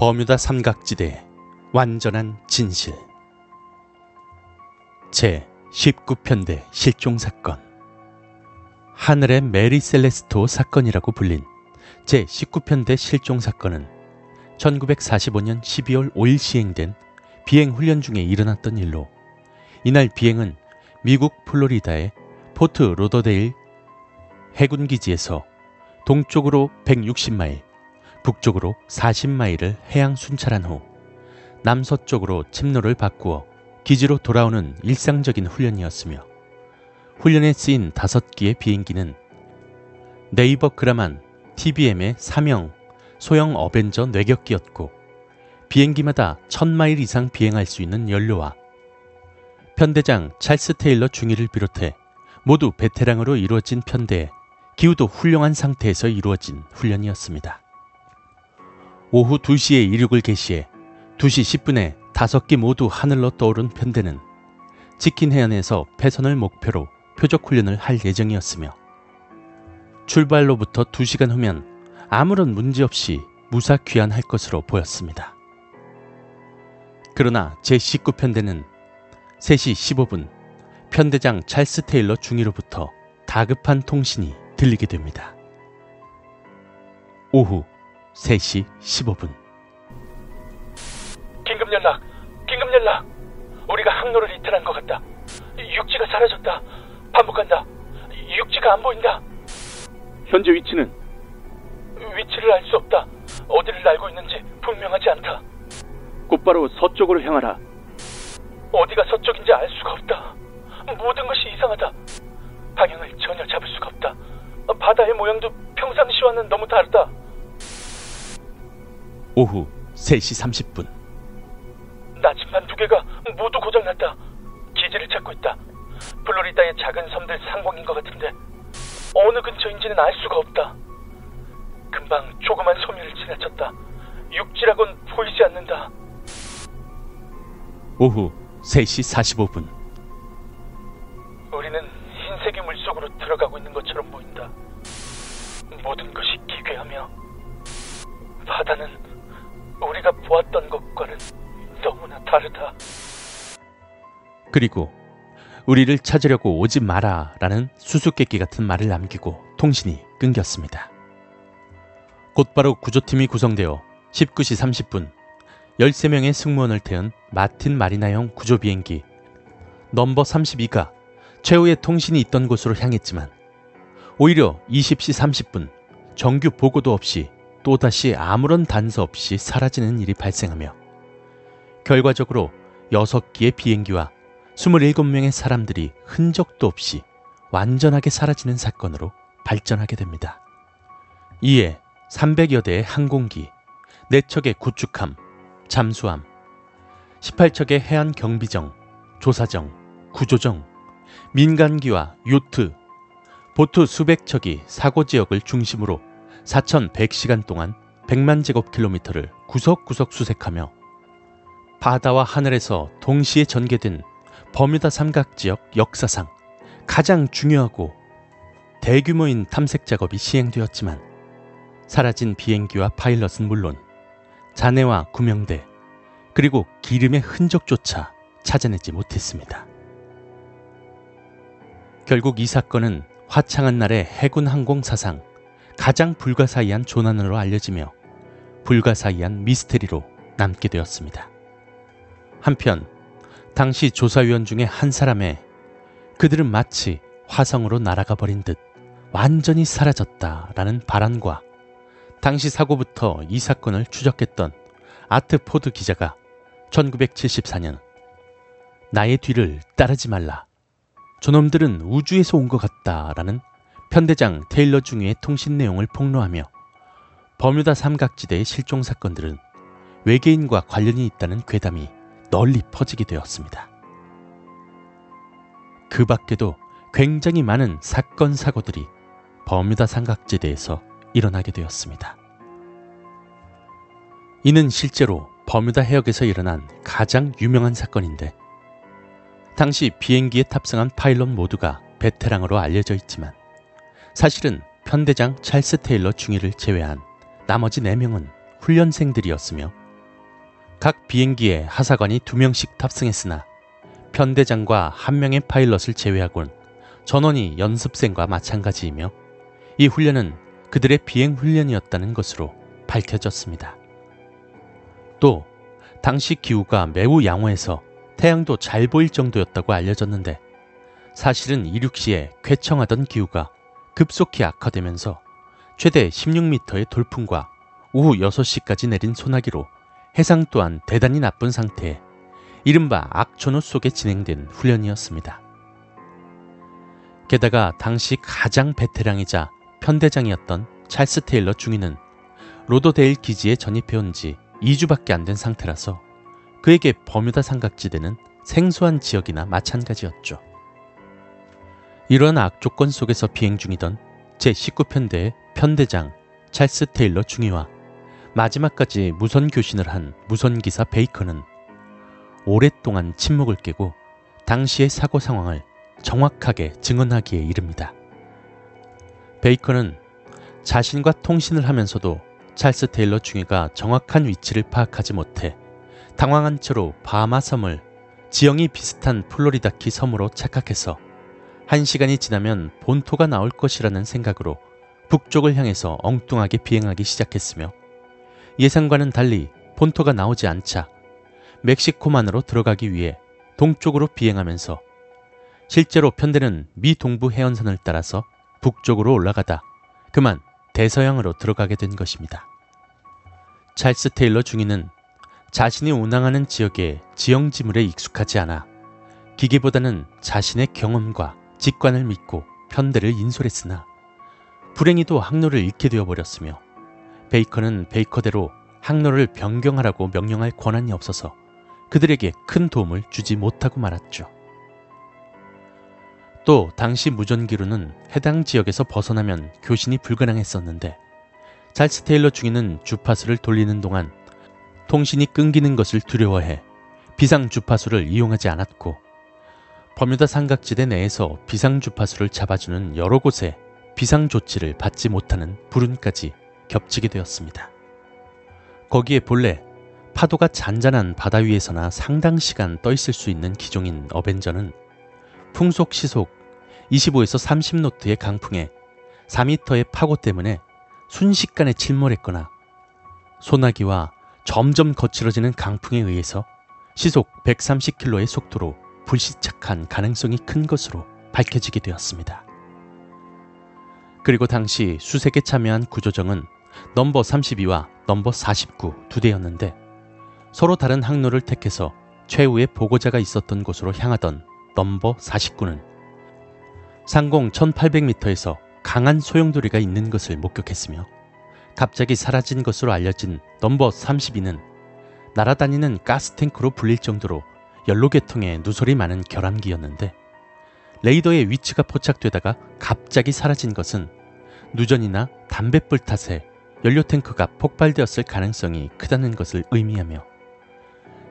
버뮤다 삼각지대의 완전한 진실. 제 19편대 실종 사건. 하늘의 메리 셀레스토 사건이라고 불린 제 19편대 실종 사건은 1945년 12월 5일 시행된 비행 훈련 중에 일어났던 일로 이날 비행은 미국 플로리다의 포트 로더데일 해군 기지에서 동쪽으로 160마일, 북쪽으로 40마일을 해양 순찰한 후 남서쪽으로 침로를 바꾸어 기지로 돌아오는 일상적인 훈련이었으며 훈련에 쓰인 다섯 기의 비행기는 네이버 그라만 TBM의 사명 소형 어벤져 뇌격기였고 비행기마다 1000마일 이상 비행할 수 있는 연료와 편대장 찰스 테일러 중위를 비롯해 모두 베테랑으로 이루어진 편대에 기후도 훌륭한 상태에서 이루어진 훈련이었습니다. 오후 2시에 이륙을 개시해 2시 10분에 5기 모두 하늘로 떠오른 편대는 지킨 해안에서 패선을 목표로 표적 훈련을 할 예정이었으며 출발로부터 2시간 후면 아무런 문제 없이 무사 귀환할 것으로 보였습니다. 그러나 제19편대는 3시 15분 편대장 찰스 테일러 중위로부터 다급한 통신이 들리게 됩니다. 오후 3시 15분 긴급 연락, 긴급 연락. 우리가 항로를 이탈한 것 같다. 육지가 사라졌다. 반복한다. 육지가 안 보인다. 현재 위치는 위치를 알 수 없다. 어디를 날고 있는지 분명하지 않다. 곧바로 서쪽으로 향하라. 어디가 서쪽인지 알 수가 없다. 모든 것이 이상하다. 방향을 전혀 잡을 수가 없다. 바다의 모양도 평상시와는 너무 다르다. 오후 3시 30분 나침반 두 개가 모두 고장났다. 기지를 찾고 있다. 플로리다의 작은 섬들 상공인 것 같은데 어느 근처인지는 알 수가 없다. 금방 조그만 섬유를 지나쳤다. 육지라곤 보이지 않는다. 오후 3시 45분 우리는 흰색의 물속으로 들어가고 있는 것처럼 보인다. 모든 것이 기괴하며 바다는 우리가 보았던 것과는 너무나 다르다. 그리고 우리를 찾으려고 오지 마라 라는 수수께끼 같은 말을 남기고 통신이 끊겼습니다. 곧바로 구조팀이 구성되어 19시 30분 13명의 승무원을 태운 마틴 마리나형 구조 비행기 넘버 32가 최후의 통신이 있던 곳으로 향했지만 오히려 20시 30분 정규 보고도 없이 또다시 아무런 단서 없이 사라지는 일이 발생하며 결과적으로 6기의 비행기와 27명의 사람들이 흔적도 없이 완전하게 사라지는 사건으로 발전하게 됩니다. 이에 300여 대의 항공기, 4척의 구축함, 잠수함, 18척의 해안 경비정, 조사정, 구조정, 민간기와 요트, 보트 수백 척이 사고 지역을 중심으로 4,100시간 동안 100만 제곱킬로미터를 구석구석 수색하며 바다와 하늘에서 동시에 전개된 버뮤다 삼각 지역 역사상 가장 중요하고 대규모인 탐색 작업이 시행되었지만 사라진 비행기와 파일럿은 물론 잔해와 구명대 그리고 기름의 흔적조차 찾아내지 못했습니다. 결국 이 사건은 화창한 날의 해군 항공 사상 가장 불가사의한 조난으로 알려지며 불가사의한 미스테리로 남게 되었습니다. 한편 당시 조사위원 중에 한 사람의 그들은 마치 화성으로 날아가 버린 듯 완전히 사라졌다라는 발언과 당시 사고부터 이 사건을 추적했던 아트 포드 기자가 1974년 나의 뒤를 따르지 말라. 저놈들은 우주에서 온 것 같다라는 편대장 테일러 중위의 통신 내용을 폭로하며 버뮤다 삼각지대의 실종 사건들은 외계인과 관련이 있다는 괴담이 널리 퍼지게 되었습니다. 그 밖에도 굉장히 많은 사건 사고들이 버뮤다 삼각지대에서 일어나게 되었습니다. 이는 실제로 버뮤다 해역에서 일어난 가장 유명한 사건인데 당시 비행기에 탑승한 파일럿 모두가 베테랑으로 알려져 있지만 사실은 편대장 찰스 테일러 중위를 제외한 나머지 4명은 훈련생들이었으며 각 비행기에 하사관이 두 명씩 탑승했으나 편대장과 한 명의 파일럿을 제외하곤 전원이 연습생과 마찬가지이며 이 훈련은 그들의 비행 훈련이었다는 것으로 밝혀졌습니다. 또 당시 기후가 매우 양호해서 태양도 잘 보일 정도였다고 알려졌는데 사실은 이륙 시에 쾌청하던 기후가 급속히 악화되면서 최대 16m의 돌풍과 오후 6시까지 내린 소나기로 해상 또한 대단히 나쁜 상태에 이른바 악천후 속에 진행된 훈련이었습니다. 게다가 당시 가장 베테랑이자 편대장이었던 찰스 테일러 중위는 로도데일 기지에 전입해온 지 2주밖에 안 된 상태라서 그에게 버뮤다 삼각지대는 생소한 지역이나 마찬가지였죠. 이러한 악조건 속에서 비행 중이던 제19편대의 편대장 찰스 테일러 중위와 마지막까지 무선 교신을 한 무선기사 베이컨은 오랫동안 침묵을 깨고 당시의 사고 상황을 정확하게 증언하기에 이릅니다. 베이컨은 자신과 통신을 하면서도 찰스 테일러 중위가 정확한 위치를 파악하지 못해 당황한 채로 바하마 섬을 지형이 비슷한 플로리다키 섬으로 착각해서 한 시간이 지나면 본토가 나올 것이라는 생각으로 북쪽을 향해서 엉뚱하게 비행하기 시작했으며 예상과는 달리 본토가 나오지 않자 멕시코만으로 들어가기 위해 동쪽으로 비행하면서 실제로 편대는 미 동부 해안선을 따라서 북쪽으로 올라가다 그만 대서양으로 들어가게 된 것입니다. 찰스 테일러 중위는 자신이 운항하는 지역의 지형 지물에 익숙하지 않아 기계보다는 자신의 경험과 직관을 믿고 편대를 인솔했으나 불행히도 항로를 잃게 되어버렸으며 베이커는 베이커대로 항로를 변경하라고 명령할 권한이 없어서 그들에게 큰 도움을 주지 못하고 말았죠. 또 당시 무전기로는 해당 지역에서 벗어나면 교신이 불가능했었는데 잘스 테일러 중위는 주파수를 돌리는 동안 통신이 끊기는 것을 두려워해 비상 주파수를 이용하지 않았고 버뮤다 삼각지대 내에서 비상 주파수를 잡아주는 여러 곳에 비상 조치를 받지 못하는 불운까지 겹치게 되었습니다. 거기에 본래 파도가 잔잔한 바다 위에서나 상당 시간 떠 있을 수 있는 기종인 어벤저는 풍속 시속 25에서 30노트의 강풍에 4미터의 파고 때문에 순식간에 침몰했거나 소나기와 점점 거칠어지는 강풍에 의해서 시속 130km의 속도로 불시착한 가능성이 큰 것으로 밝혀지게 되었습니다. 그리고 당시 수색에 참여한 구조정은 넘버 32와 넘버 49 두 대였는데 서로 다른 항로를 택해서 최후의 보고자가 있었던 곳으로 향하던 넘버 49는 상공 1800m에서 강한 소용돌이가 있는 것을 목격했으며 갑자기 사라진 것으로 알려진 넘버 32는 날아다니는 가스탱크로 불릴 정도로 연로계통에 누설이 많은 결함기였는데 레이더의 위치가 포착되다가 갑자기 사라진 것은 누전이나 담뱃불 탓에 연료탱크가 폭발되었을 가능성이 크다는 것을 의미하며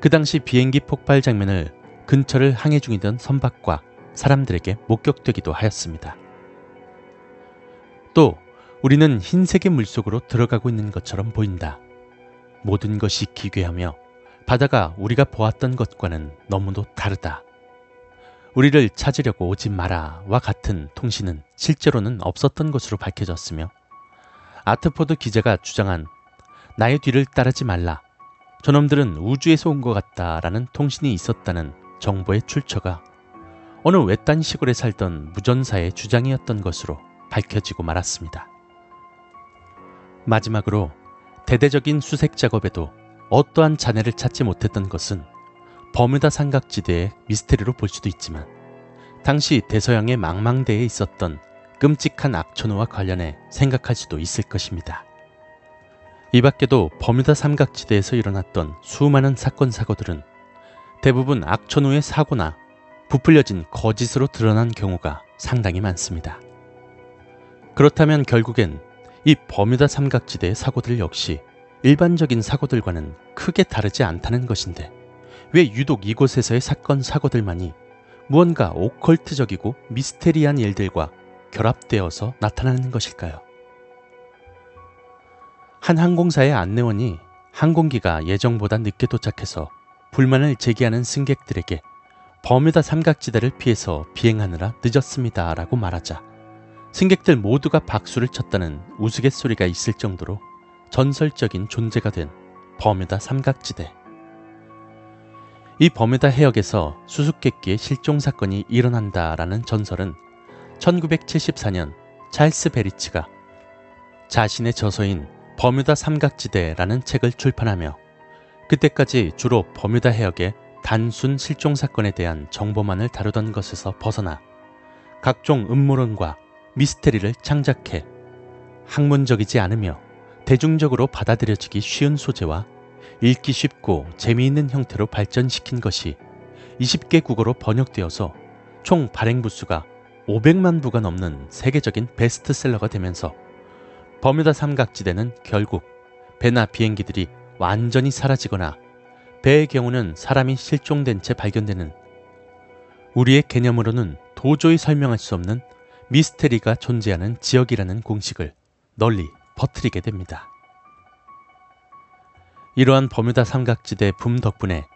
그 당시 비행기 폭발 장면을 근처를 항해 중이던 선박과 사람들에게 목격되기도 하였습니다. 또 우리는 흰색의 물속으로 들어가고 있는 것처럼 보인다. 모든 것이 기괴하며 바다가 우리가 보았던 것과는 너무도 다르다. 우리를 찾으려고 오지 마라와 같은 통신은 실제로는 없었던 것으로 밝혀졌으며 아트포드 기자가 주장한 나의 뒤를 따르지 말라. 저놈들은 우주에서 온 것 같다라는 통신이 있었다는 정보의 출처가 어느 외딴 시골에 살던 무전사의 주장이었던 것으로 밝혀지고 말았습니다. 마지막으로 대대적인 수색 작업에도 어떠한 잔해를 찾지 못했던 것은 버뮤다 삼각지대의 미스테리로 볼 수도 있지만 당시 대서양의 망망대에 있었던 끔찍한 악천후와 관련해 생각할 수도 있을 것입니다. 이 밖에도 버뮤다 삼각지대에서 일어났던 수많은 사건 사고들은 대부분 악천후의 사고나 부풀려진 거짓으로 드러난 경우가 상당히 많습니다. 그렇다면 결국엔 이 버뮤다 삼각지대의 사고들 역시 일반적인 사고들과는 크게 다르지 않다는 것인데 왜 유독 이곳에서의 사건 사고들만이 무언가 오컬트적이고 미스테리한 일들과 결합되어서 나타나는 것일까요? 한 항공사의 안내원이 항공기가 예정보다 늦게 도착해서 불만을 제기하는 승객들에게 버뮤다 삼각지대를 피해서 비행하느라 늦었습니다. 라고 말하자 승객들 모두가 박수를 쳤다는 우스갯소리가 있을 정도로 전설적인 존재가 된 버뮤다 삼각지대. 이 버뮤다 해역에서 수수께끼의 실종 사건이 일어난다라는 전설은 1974년 찰스 베리치가 자신의 저서인 버뮤다 삼각지대라는 책을 출판하며 그때까지 주로 버뮤다 해역의 단순 실종 사건에 대한 정보만을 다루던 것에서 벗어나 각종 음모론과 미스테리를 창작해 학문적이지 않으며 대중적으로 받아들여지기 쉬운 소재와 읽기 쉽고 재미있는 형태로 발전시킨 것이 20개 국어로 번역되어서 총 발행 부수가 500만 부가 넘는 세계적인 베스트셀러가 되면서 버뮤다 삼각지대는 결국 배나 비행기들이 완전히 사라지거나 배의 경우는 사람이 실종된 채 발견되는 우리의 개념으로는 도저히 설명할 수 없는 미스테리가 존재하는 지역이라는 공식을 널리 퍼뜨리게 됩니다. 이러한 버뮤다 삼각지대 붐 덕분에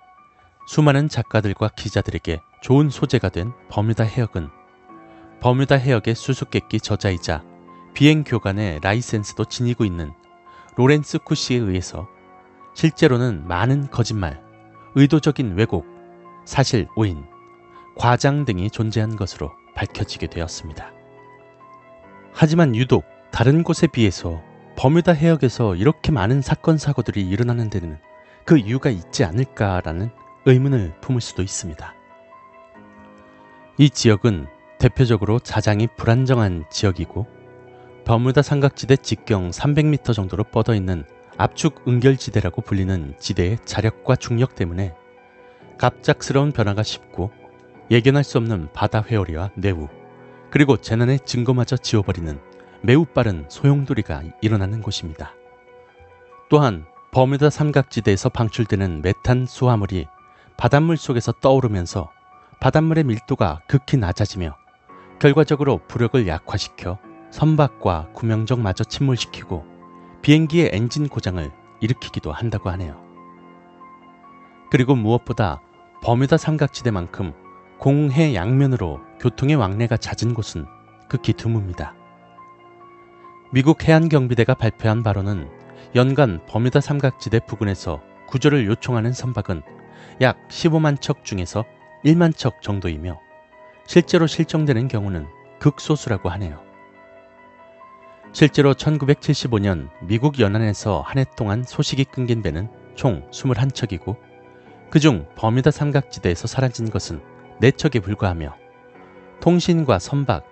수많은 작가들과 기자들에게 좋은 소재가 된 버뮤다 해역은 버뮤다 해역의 수수께끼 저자이자 비행 교관의 라이센스도 지니고 있는 로렌스 쿠시에 의해서 실제로는 많은 거짓말, 의도적인 왜곡, 사실 오인, 과장 등이 존재한 것으로 밝혀지게 되었습니다. 하지만 유독 다른 곳에 비해서 버뮤다 해역에서 이렇게 많은 사건 사고들이 일어나는 데는 그 이유가 있지 않을까라는 의문을 품을 수도 있습니다. 이 지역은 대표적으로 자장이 불안정한 지역이고 버뮤다 삼각지대 직경 300m 정도로 뻗어 있는 압축 응결지대라고 불리는 지대의 자력과 중력 때문에 갑작스러운 변화가 쉽고 예견할 수 없는 바다 회오리와 뇌우 그리고 재난의 증거마저 지워버리는 매우 빠른 소용돌이가 일어나는 곳입니다. 또한 버뮤다 삼각지대에서 방출되는 메탄 수화물이 바닷물 속에서 떠오르면서 바닷물의 밀도가 극히 낮아지며 결과적으로 부력을 약화시켜 선박과 구명정마저 침몰시키고 비행기의 엔진 고장을 일으키기도 한다고 하네요. 그리고 무엇보다 버뮤다 삼각지대만큼 공해 양면으로 교통의 왕래가 잦은 곳은 극히 드뭅니다. 미국 해안경비대가 발표한 바로는 연간 버뮤다 삼각지대 부근에서 구조를 요청하는 선박은 약 15만 척 중에서 1만 척 정도이며 실제로 실종되는 경우는 극소수라고 하네요. 실제로 1975년 미국 연안에서 한 해 동안 소식이 끊긴 배는 총 21척이고 그중 버뮤다 삼각지대에서 사라진 것은 4척에 불과하며 통신과 선박,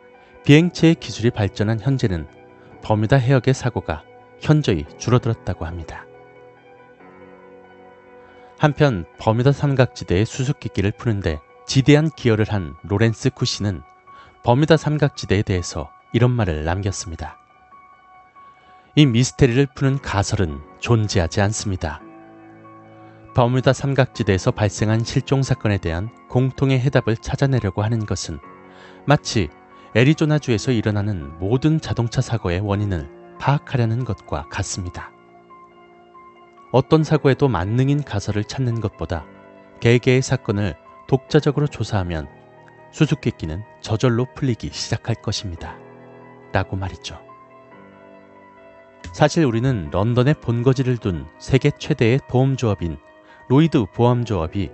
비행체의 기술이 발전한 현재는 버뮤다 해역의 사고가 현저히 줄어들었다고 합니다. 한편 버뮤다 삼각지대의 수수께끼를 푸는데 지대한 기여를 한 로렌스 쿠시는 버뮤다 삼각지대에 대해서 이런 말을 남겼습니다. 이 미스테리를 푸는 가설은 존재하지 않습니다. 버뮤다 삼각지대에서 발생한 실종 사건에 대한 공통의 해답을 찾아내려고 하는 것은 마치 애리조나주에서 일어나는 모든 자동차 사고의 원인을 파악하려는 것과 같습니다. 어떤 사고에도 만능인 가설을 찾는 것보다 개개의 사건을 독자적으로 조사하면 수수께끼는 저절로 풀리기 시작할 것입니다. 라고 말이죠. 사실 우리는 런던에 본거지를 둔 세계 최대의 보험조합인 로이드 보험조합이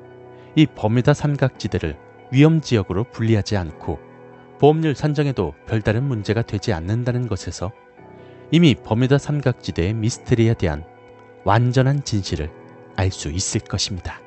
이 버뮤다 삼각지대를 위험지역으로 분리하지 않고 보험료 산정에도 별다른 문제가 되지 않는다는 것에서 이미 버뮤다 삼각지대의 미스테리에 대한 완전한 진실을 알 수 있을 것입니다.